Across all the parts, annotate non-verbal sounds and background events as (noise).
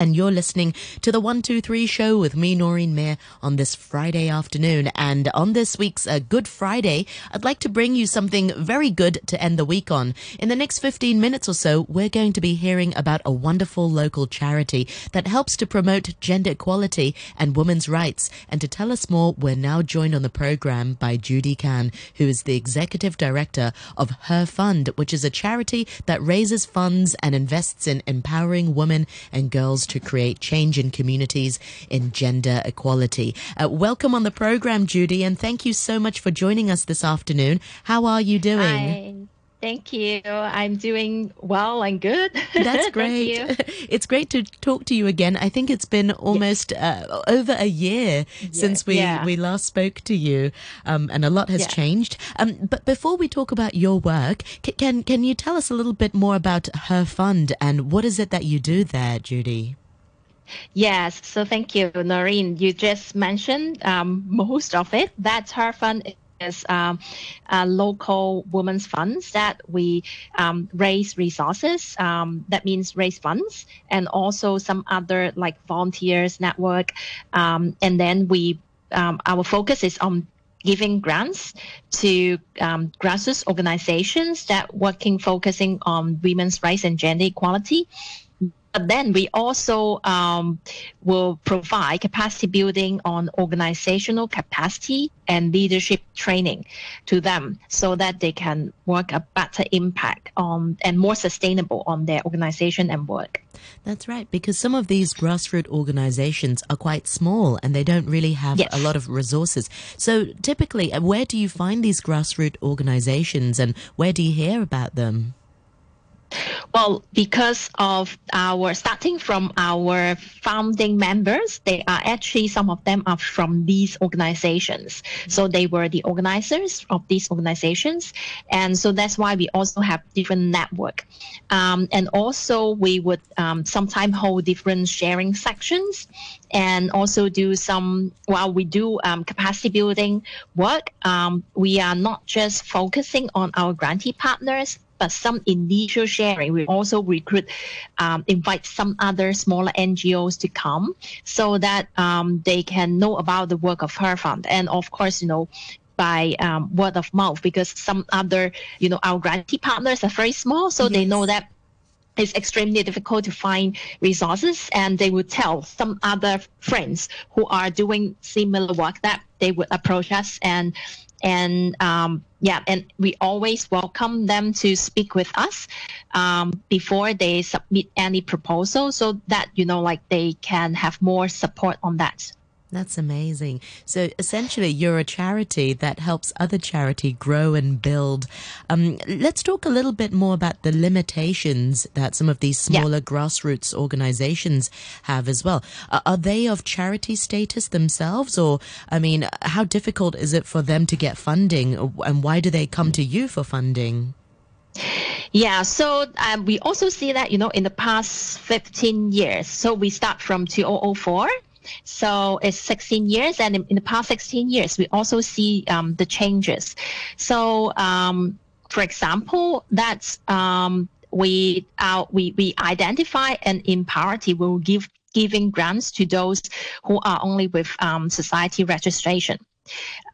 and you're listening to the 123 show with me, Noreen Mayer, on this Friday afternoon. And on this week's uh, Good Friday, I'd like to bring you something very good to end the week on. In the next 15 minutes or so, we're going to be hearing about a wonderful local charity that helps to promote gender equality and women's rights. And to tell us more, we're now joined on the program by Judy Kan, who is the executive director of Her Fund, which is a charity that raises funds and invests in empowering women and girls to create change in communities in gender equality. Uh, welcome on the program, Judy, and thank you so much for joining us this afternoon. How are you doing? Hi. Thank you. I'm doing well and good. (laughs) That's great. (laughs) it's great to talk to you again. I think it's been almost yeah. uh, over a year yeah. since we, yeah. we last spoke to you, um, and a lot has changed. Um, but before we talk about your work, can can you tell us a little bit more about Her Fund and what is it that you do there, Judy? Yes, so thank you, Noreen. You just mentioned um, most of it. That's Her Fund is um, local women's funds that we um, raise resources. Um, that means raise funds and also some other like volunteers network. Um, and then we um, our focus is on giving grants to um, grassroots organizations that working focusing on women's rights and gender equality but then we also um, will provide capacity building on organizational capacity and leadership training to them so that they can work a better impact on and more sustainable on their organization and work. That's right, because some of these grassroots organizations are quite small and they don't really have yes. a lot of resources. So typically, uh, where do you find these grassroots organizations and where do you hear about them? Well, because of our starting from our founding members, they are actually some of them are from these organizations. So they were the organizers of these organizations, and so that's why we also have different network. Um, and also we would um, sometimes hold different sharing sections, and also do some while we do um, capacity building work. Um, we are not just focusing on our grantee partners but some initial sharing. We also recruit, um, invite some other smaller NGOs to come so that um, they can know about the work of Her Fund. And of course, you know, by um, word of mouth because some other, you know, our grantee partners are very small, so yes. they know that it's extremely difficult to find resources and they would tell some other friends who are doing similar work that they would approach us and and um, yeah, and we always welcome them to speak with us um, before they submit any proposal, so that you know, like they can have more support on that. That's amazing. So essentially, you're a charity that helps other charity grow and build. Um, let's talk a little bit more about the limitations that some of these smaller yeah. grassroots organizations have as well. Uh, are they of charity status themselves, or I mean, how difficult is it for them to get funding, and why do they come to you for funding? Yeah, so um, we also see that you know in the past 15 years. So we start from 2004 so it's 16 years, and in, in the past 16 years, we also see um, the changes. So, um, for example, that's um, we uh, we we identify an imparity We will give giving grants to those who are only with um, society registration.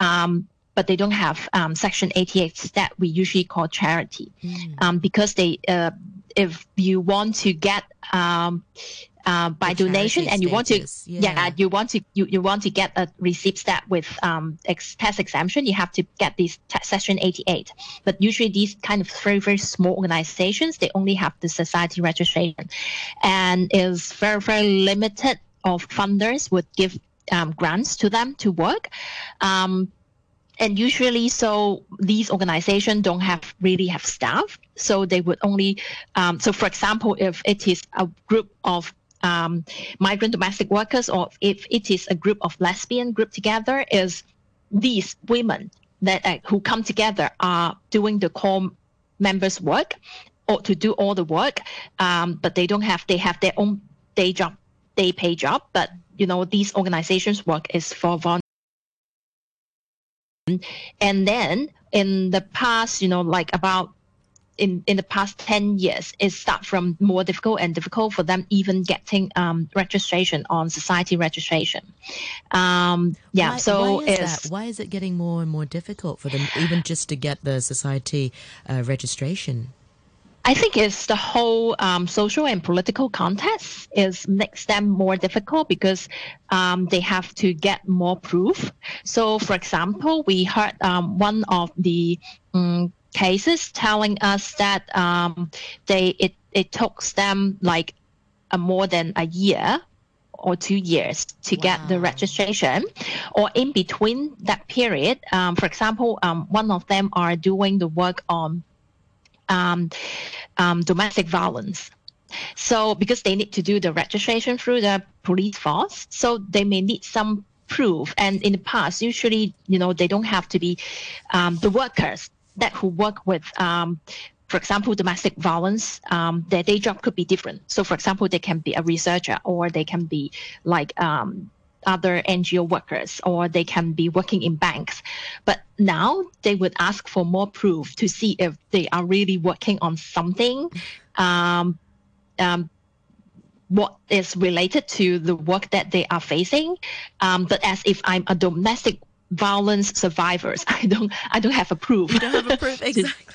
Um, but they don't have um, Section 88 that we usually call charity, mm. because they, uh, if you want to get uh, by the donation and you want to yeah. yeah. you want to you, you want to get a receipt that with um ex- tax exemption you have to get this section 88 but usually these kind of very very small organizations they only have the society registration and is very very limited of funders would give um, grants to them to work um, and usually so these organizations don't have really have staff so they would only um, so for example if it is a group of um, migrant domestic workers or if it is a group of lesbian group together is these women that uh, who come together are doing the core members work or to do all the work um, but they don't have they have their own day job day pay job but you know these organizations work is for volunteers and then in the past you know like about in, in the past 10 years, it start from more difficult and difficult for them even getting um, registration on society registration. Um, yeah, why, so why is that? Why is it getting more and more difficult for them even just to get the society uh, registration? I think it's the whole um, social and political context is makes them more difficult because um, they have to get more proof. So, for example, we heard um, one of the um, cases telling us that um, they it it took them like a more than a year or two years to wow. get the registration or in between that period um, for example um, one of them are doing the work on um, um, domestic violence. So because they need to do the registration through the police force, so they may need some proof. And in the past, usually, you know, they don't have to be um, the workers that who work with um, for example, domestic violence, um, their day job could be different. So, for example, they can be a researcher or they can be like um, other NGO workers or they can be working in banks. But now they would ask for more proof to see if they are really working on something. Um, um, what is related to the work that they are facing, um, but as if I'm a domestic violence survivors. (laughs) I don't, I don't have a proof. You don't have a proof, (laughs) (laughs) exactly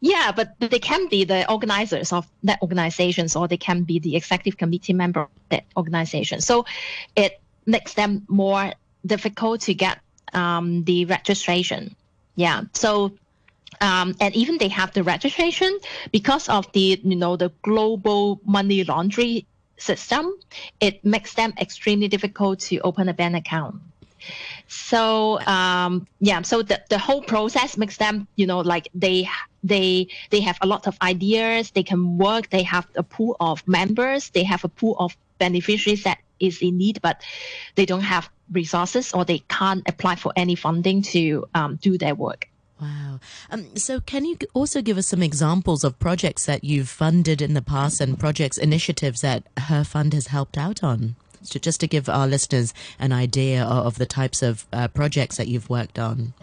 yeah, but they can be the organizers of that organizations or they can be the executive committee member of that organization. So it makes them more difficult to get um, the registration. Yeah. So um, and even they have the registration because of the you know the global money laundering system, it makes them extremely difficult to open a bank account. So um, yeah, so the, the whole process makes them, you know, like they they they have a lot of ideas. They can work. They have a pool of members. They have a pool of beneficiaries that is in need, but they don't have resources or they can't apply for any funding to um, do their work. Wow. Um, so, can you also give us some examples of projects that you've funded in the past and projects, initiatives that Her Fund has helped out on? So just to give our listeners an idea of the types of uh, projects that you've worked on.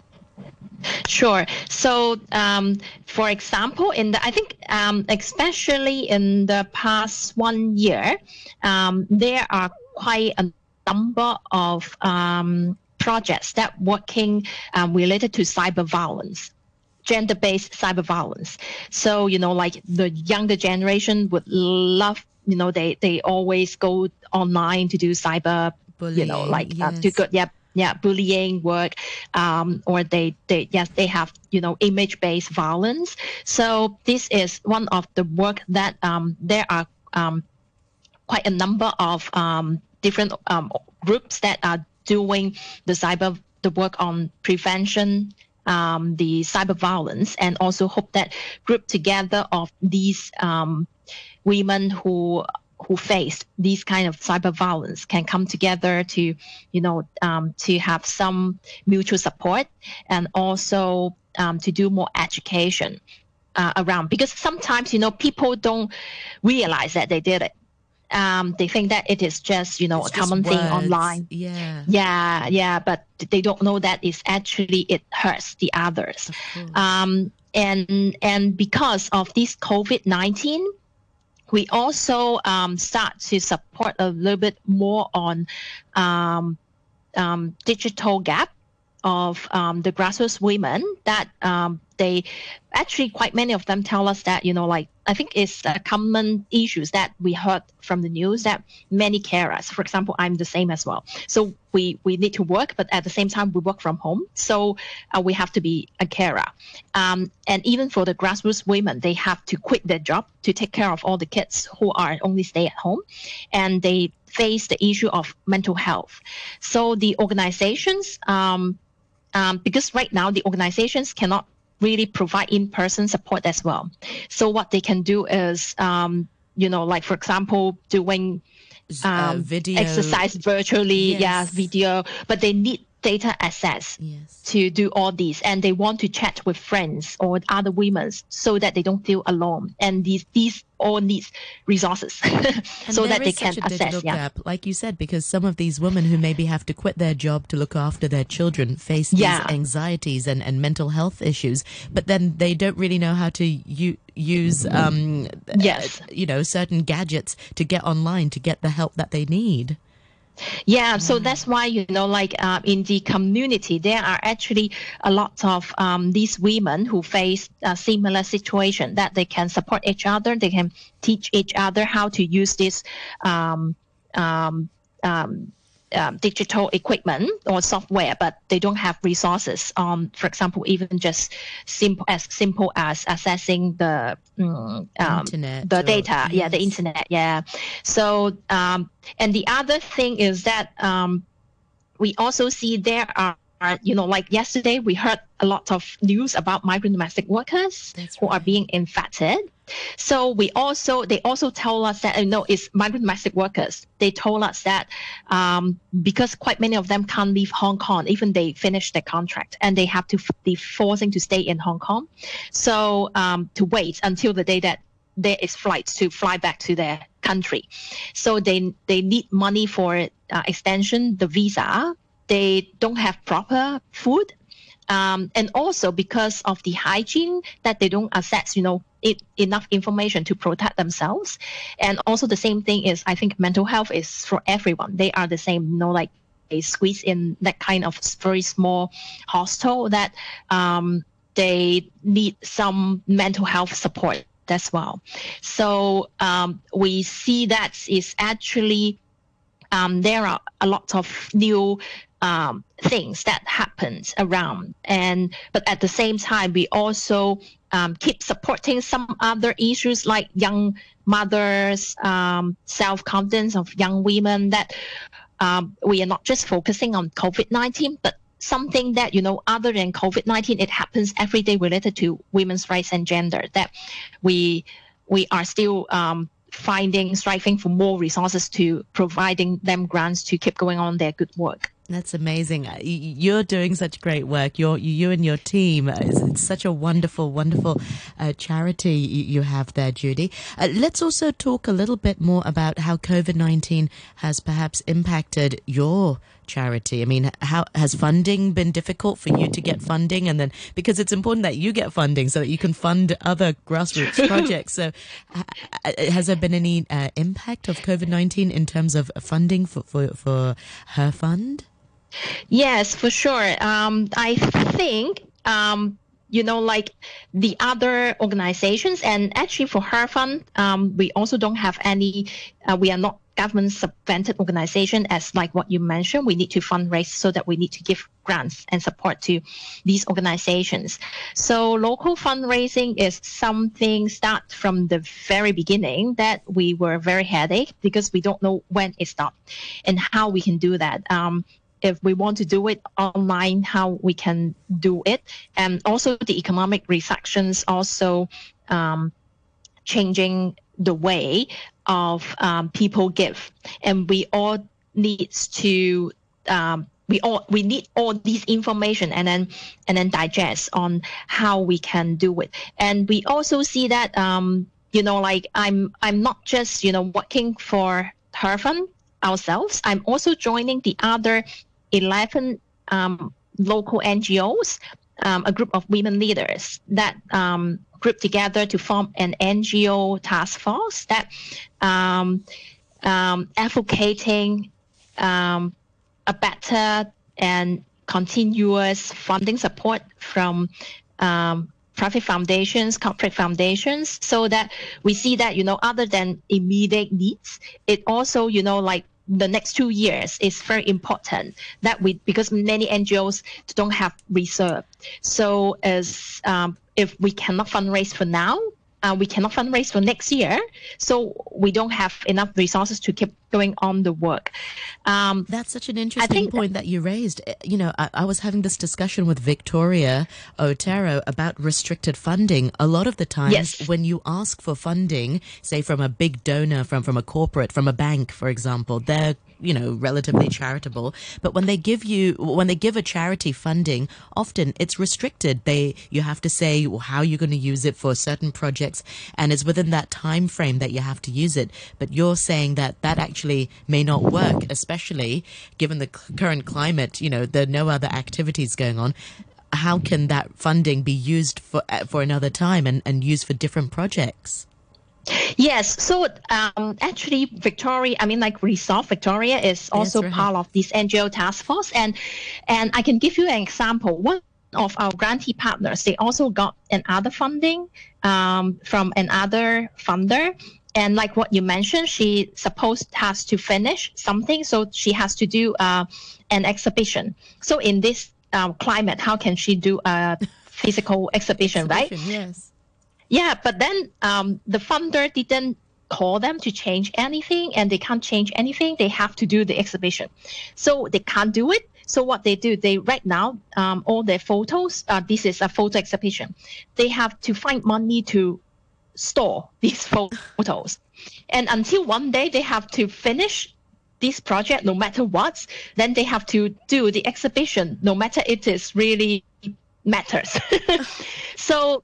Sure. So, um, for example, in the I think um, especially in the past one year, um, there are quite a number of um, projects that working um, related to cyber violence gender-based cyber violence. So, you know, like the younger generation would love you know they they always go online to do cyber bullying, you know like yes. uh, to go yeah yeah bullying work um, or they they yes they have you know image based violence so this is one of the work that um, there are um, quite a number of um, different um, groups that are doing the cyber the work on prevention um, the cyber violence and also hope that group together of these um, women who who face these kind of cyber violence can come together to, you know, um, to have some mutual support and also um, to do more education uh, around. Because sometimes, you know, people don't realize that they did it. Um, they think that it is just, you know, it's a common thing online. Yeah. Yeah, yeah, but they don't know that it's actually it hurts the others. Um, and and because of this COVID nineteen, we also um, start to support a little bit more on um, um, digital gap of um, the grassroots women that um, they actually quite many of them tell us that you know like I think it's a common issues that we heard from the news that many carers, for example, I'm the same as well. So we we need to work, but at the same time we work from home, so uh, we have to be a carer. Um, and even for the grassroots women, they have to quit their job to take care of all the kids who are only stay at home, and they face the issue of mental health. So the organizations. Um, um, because right now the organizations cannot really provide in-person support as well. So what they can do is, um, you know, like for example, doing uh, um, uh, video exercise virtually, yes. yeah, video, but they need data access Yes. to do all these and they want to chat with friends or other women so that they don't feel alone and these these all needs resources (laughs) so that they can such a digital access yeah gap, like you said, because some of these women who maybe have to quit their job to look after their children face these anxieties and, and mental health issues, but then they don't really know how to u- use, um, Yes. uh, you know, certain gadgets to get online to get the help that they need. Yeah, so that's why you know, like uh, in the community, there are actually a lot of um, these women who face a similar situation that they can support each other. They can teach each other how to use this um, um, um, digital equipment or software, but they don't have resources. Um, for example, even just simple as simple as accessing the mm, um, Internet the data, yeah, the internet, yeah. So, um, and the other thing is that um, we also see there are, are, you know, like yesterday we heard a lot of news about migrant domestic workers That's who are being infected. So we also they also told us that you know it's migrant domestic workers. They told us that um, because quite many of them can't leave Hong Kong, even they finish their contract, and they have to f- be forcing to stay in Hong Kong. So um, to wait until the day that there is flights to fly back to their country. So they they need money for uh, extension, the visa. They don't have proper food um, and also because of the hygiene that they don't access, you know, it, enough information to protect themselves. And also the same thing is, I think mental health is for everyone. They are the same, you know, like they squeeze in that kind of very small hostel that um, they need some mental health support as well. So um, we see that is actually um, there are a lot of new um, things that happens around. And but at the same time we also um, keep supporting some other issues like young mothers um, self-confidence of young women that um, we are not just focusing on covid-19 but something that you know other than covid-19 it happens every day related to women's rights and gender that we we are still um, finding striving for more resources to providing them grants to keep going on their good work That's amazing. Uh, You're doing such great work. You're, you and your team. uh, It's, it's such a wonderful, wonderful uh, charity you, have there, Judy. Uh, let's also talk a little bit more about how COVID 19 has perhaps impacted your charity. I mean, how has funding been difficult for you to get funding? And then because it's important that you get funding so that you can fund other grassroots (laughs) projects. So, uh, has there been any uh, impact of COVID 19 in terms of funding for, for, for her fund? Yes, for sure. Um, I think, um, you know, like the other organizations, and actually for Her Fund, um, we also don't have any, uh, we are not government subvented organization as like what you mentioned. We need to fundraise so that we need to give grants and support to these organizations. So local fundraising is something start from the very beginning that we were very headache because we don't know when it stopped and how we can do that. Um, if we want to do it online, how we can do it, and also the economic restrictions also um, changing the way of um, people give, and we all needs to um, we all we need all this information and then and then digest on how we can do it, and we also see that um, you know like I'm I'm not just you know working for her fund ourselves. I'm also joining the other 11 um, local NGOs, um, a group of women leaders that um, group together to form an NGO task force that um, um, advocating um, a better and continuous funding support from private foundations, corporate foundations, so that we see that, you know, other than immediate needs, it also, you know, like the next two years is very important that we because many NGOs don't have reserve. So as um, if we cannot fundraise for now, uh, we cannot fundraise for next year. So we don't have enough resources to keep going on the work. Um, That's such an interesting point that you raised. Uh, You know, I, I was having this discussion with Victoria Otero about restricted funding. A lot of the times Yes. when you ask for funding, say from a big donor, from, from a corporate, from a bank, for example, their you know, relatively charitable. But when they give you, when they give a charity funding, often it's restricted. They, you have to say how you're going to use it for certain projects and it's within that time frame that you have to use it. But you're saying that that actually may not work, especially given the current climate, you know, there are no other activities going on how can that funding be used for uh, for another time and, and used for different projects? Yes, so um, actually, Victoria, I mean, like Resolve Victoria is also right. part of this NGO task force, and and I can give you an example. One of our grantee partners, they also got another funding um, from another funder, and like what you mentioned, she supposed has to finish something, so she has to do uh, an exhibition. So in this um, climate, how can she do a physical exhibition, exhibition right? Yes. Yeah, but then um, the funder didn't call them to change anything, and they can't change anything. They have to do the exhibition, so they can't do it. So what they do, they right now um, all their photos. Uh, this is a photo exhibition. They have to find money to store (laughs) these photos, and until one day they have to finish this project no matter what. Then they have to do the exhibition no matter it is really matters. (laughs) so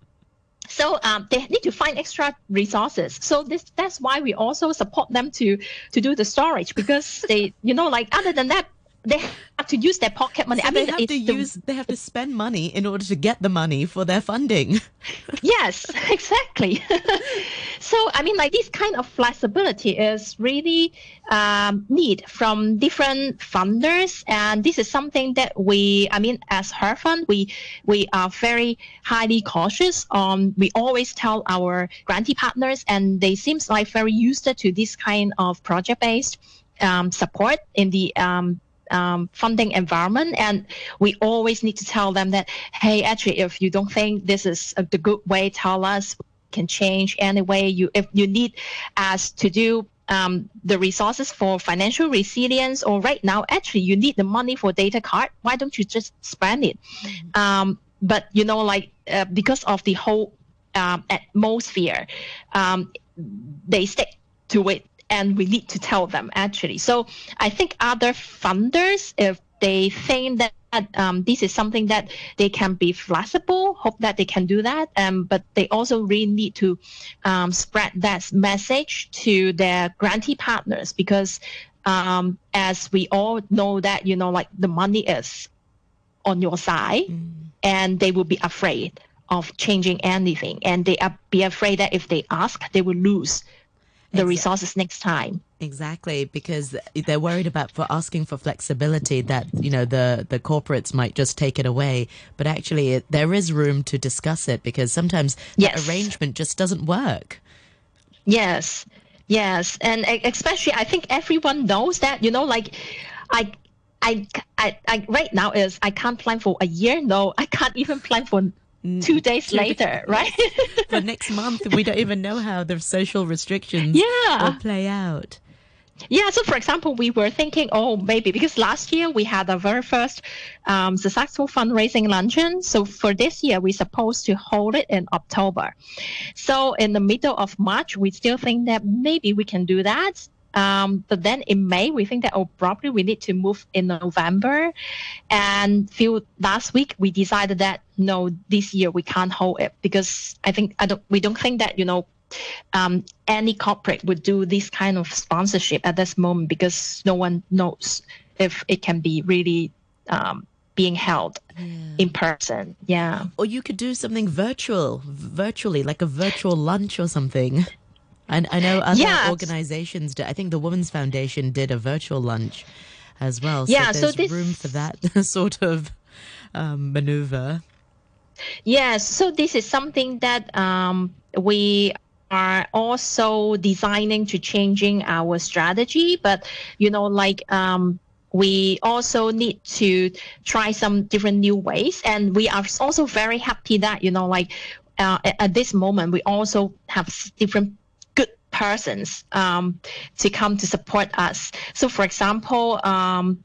so um, they need to find extra resources. So this that's why we also support them to to do the storage because (laughs) they you know like other than that they have to use their pocket money. So I mean, they have to the, use, they have to spend money in order to get the money for their funding. yes, (laughs) exactly. (laughs) so, I mean, like this kind of flexibility is really um, need from different funders, and this is something that we, I mean, as her fund, we we are very highly cautious on. We always tell our grantee partners, and they seems like very used to this kind of project based um, support in the um, um, funding environment. And we always need to tell them that, hey, actually, if you don't think this is the good way, tell us. Can change any way you if you need us to do um, the resources for financial resilience, or right now, actually, you need the money for data card. Why don't you just spend it? Mm-hmm. Um, but you know, like uh, because of the whole um, atmosphere, um, they stick to it and we need to tell them actually. So I think other funders, if they think that um, this is something that they can be flexible, hope that they can do that. Um, but they also really need to um, spread that message to their grantee partners because um, as we all know that, you know, like the money is on your side mm. and they will be afraid of changing anything and they are be afraid that if they ask, they will lose the resources next time. Exactly, because they're worried about for asking for flexibility that you know the the corporates might just take it away, but actually it, there is room to discuss it because sometimes yes. the arrangement just doesn't work. Yes, yes, and especially I think everyone knows that you know like I. I, I, I right now is I can't plan for a year. No, I can't even plan for two days later, (laughs) right? (laughs) but next month, we don't even know how the social restrictions yeah. will play out. Yeah, so for example, we were thinking, oh, maybe because last year we had our very first um, successful fundraising luncheon. So for this year, we're supposed to hold it in October. So in the middle of March, we still think that maybe we can do that. Um, but then in May, we think that oh, probably we need to move in November. And few last week, we decided that no, this year we can't hold it because I think I don't. We don't think that you know um, any corporate would do this kind of sponsorship at this moment because no one knows if it can be really um, being held yeah. in person. Yeah. Or you could do something virtual, virtually, like a virtual lunch or something. And I know other organizations. I think the Women's Foundation did a virtual lunch as well. So yeah, there's so this room for that (laughs) sort of um, maneuver. Yes, so this is something that um, we are also designing to changing our strategy. But you know, like um, we also need to try some different new ways, and we are also very happy that you know, like uh, at this moment, we also have different persons um, to come to support us. So, for example, um,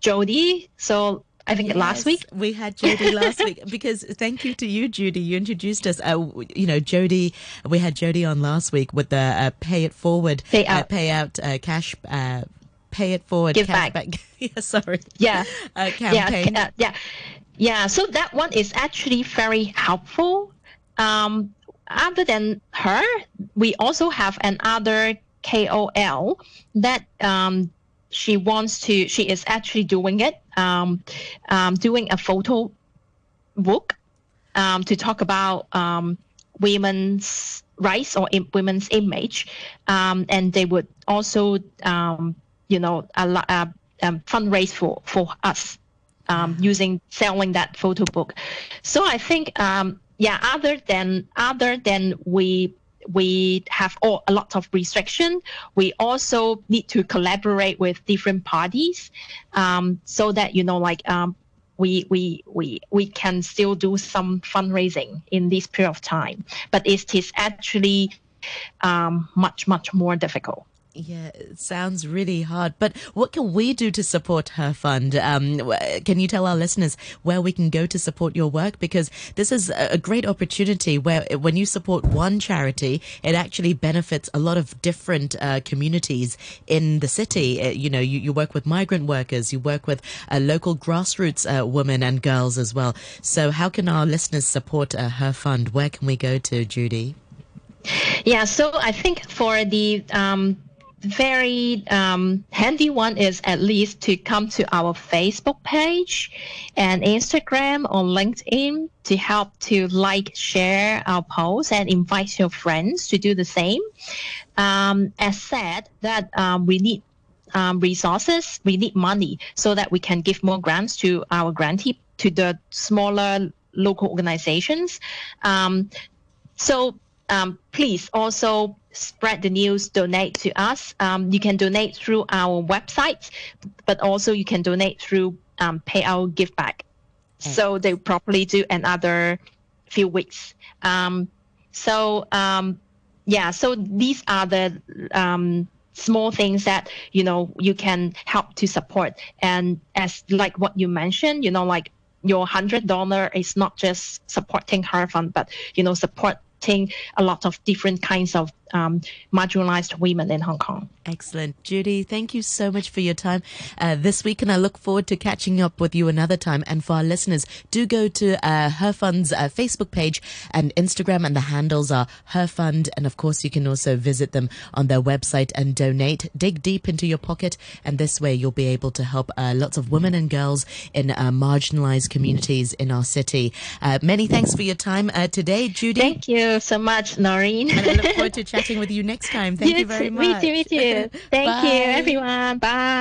Jody. So I think yes, last week we had Jody last week (laughs) because thank you to you, Judy. You introduced us. Uh, you know, Jody. We had Jody on last week with the uh, pay it forward, pay out, uh, pay out uh, cash uh, pay it forward Give cash back. (laughs) yeah, sorry. Yeah. (laughs) Uh, campaign. Yeah, uh, yeah, yeah. So that one is actually very helpful. Um, other than her, we also have another KOL that um, she wants to. She is actually doing it, um, um, doing a photo book um, to talk about um, women's rights or im- women's image, um, and they would also, um, you know, a lot, uh, um, fundraise for for us um, using selling that photo book. So I think, um, yeah, other than other than we we have all, a lot of restriction. We also need to collaborate with different parties, um, so that you know, like um, we we we we can still do some fundraising in this period of time. But it is actually um, much much more difficult. Yeah, it sounds really hard. But what can we do to support her fund? Um, can you tell our listeners where we can go to support your work? Because this is a great opportunity where when you support one charity, it actually benefits a lot of different uh, communities in the city. Uh, you know, you, you work with migrant workers, you work with uh, local grassroots uh, women and girls as well. So how can our listeners support uh, her fund? Where can we go to, Judy? Yeah, so I think for the um, very um, handy one is at least to come to our Facebook page and Instagram or LinkedIn to help to like, share our posts and invite your friends to do the same. Um, as said, that um, we need um, resources, we need money so that we can give more grants to our grantee, to the smaller local organizations. Um, so um, please also spread the news, donate to us. Um, you can donate through our website, but also you can donate through um, Pay Our Give Back. So they probably do another few weeks. Um, so um, yeah, so these are the um, small things that you know you can help to support. And as like what you mentioned, you know, like your hundred dollar is not just supporting her fund, but you know supporting a lot of different kinds of um, marginalized women in Hong Kong. Excellent. Judy, thank you so much for your time uh, this week, and I look forward to catching up with you another time. And for our listeners, do go to uh, Her Fund's uh, Facebook page and Instagram, and the handles are Her Fund. And of course, you can also visit them on their website and donate. Dig deep into your pocket, and this way you'll be able to help uh, lots of women and girls in uh, marginalized communities in our city. Uh, many thanks for your time uh, today, Judy. Thank you so much, Noreen. and I look forward to (laughs) chatting with you next time. Thank you, very too. much. Me too, me too. Thank Bye. you, everyone. Bye.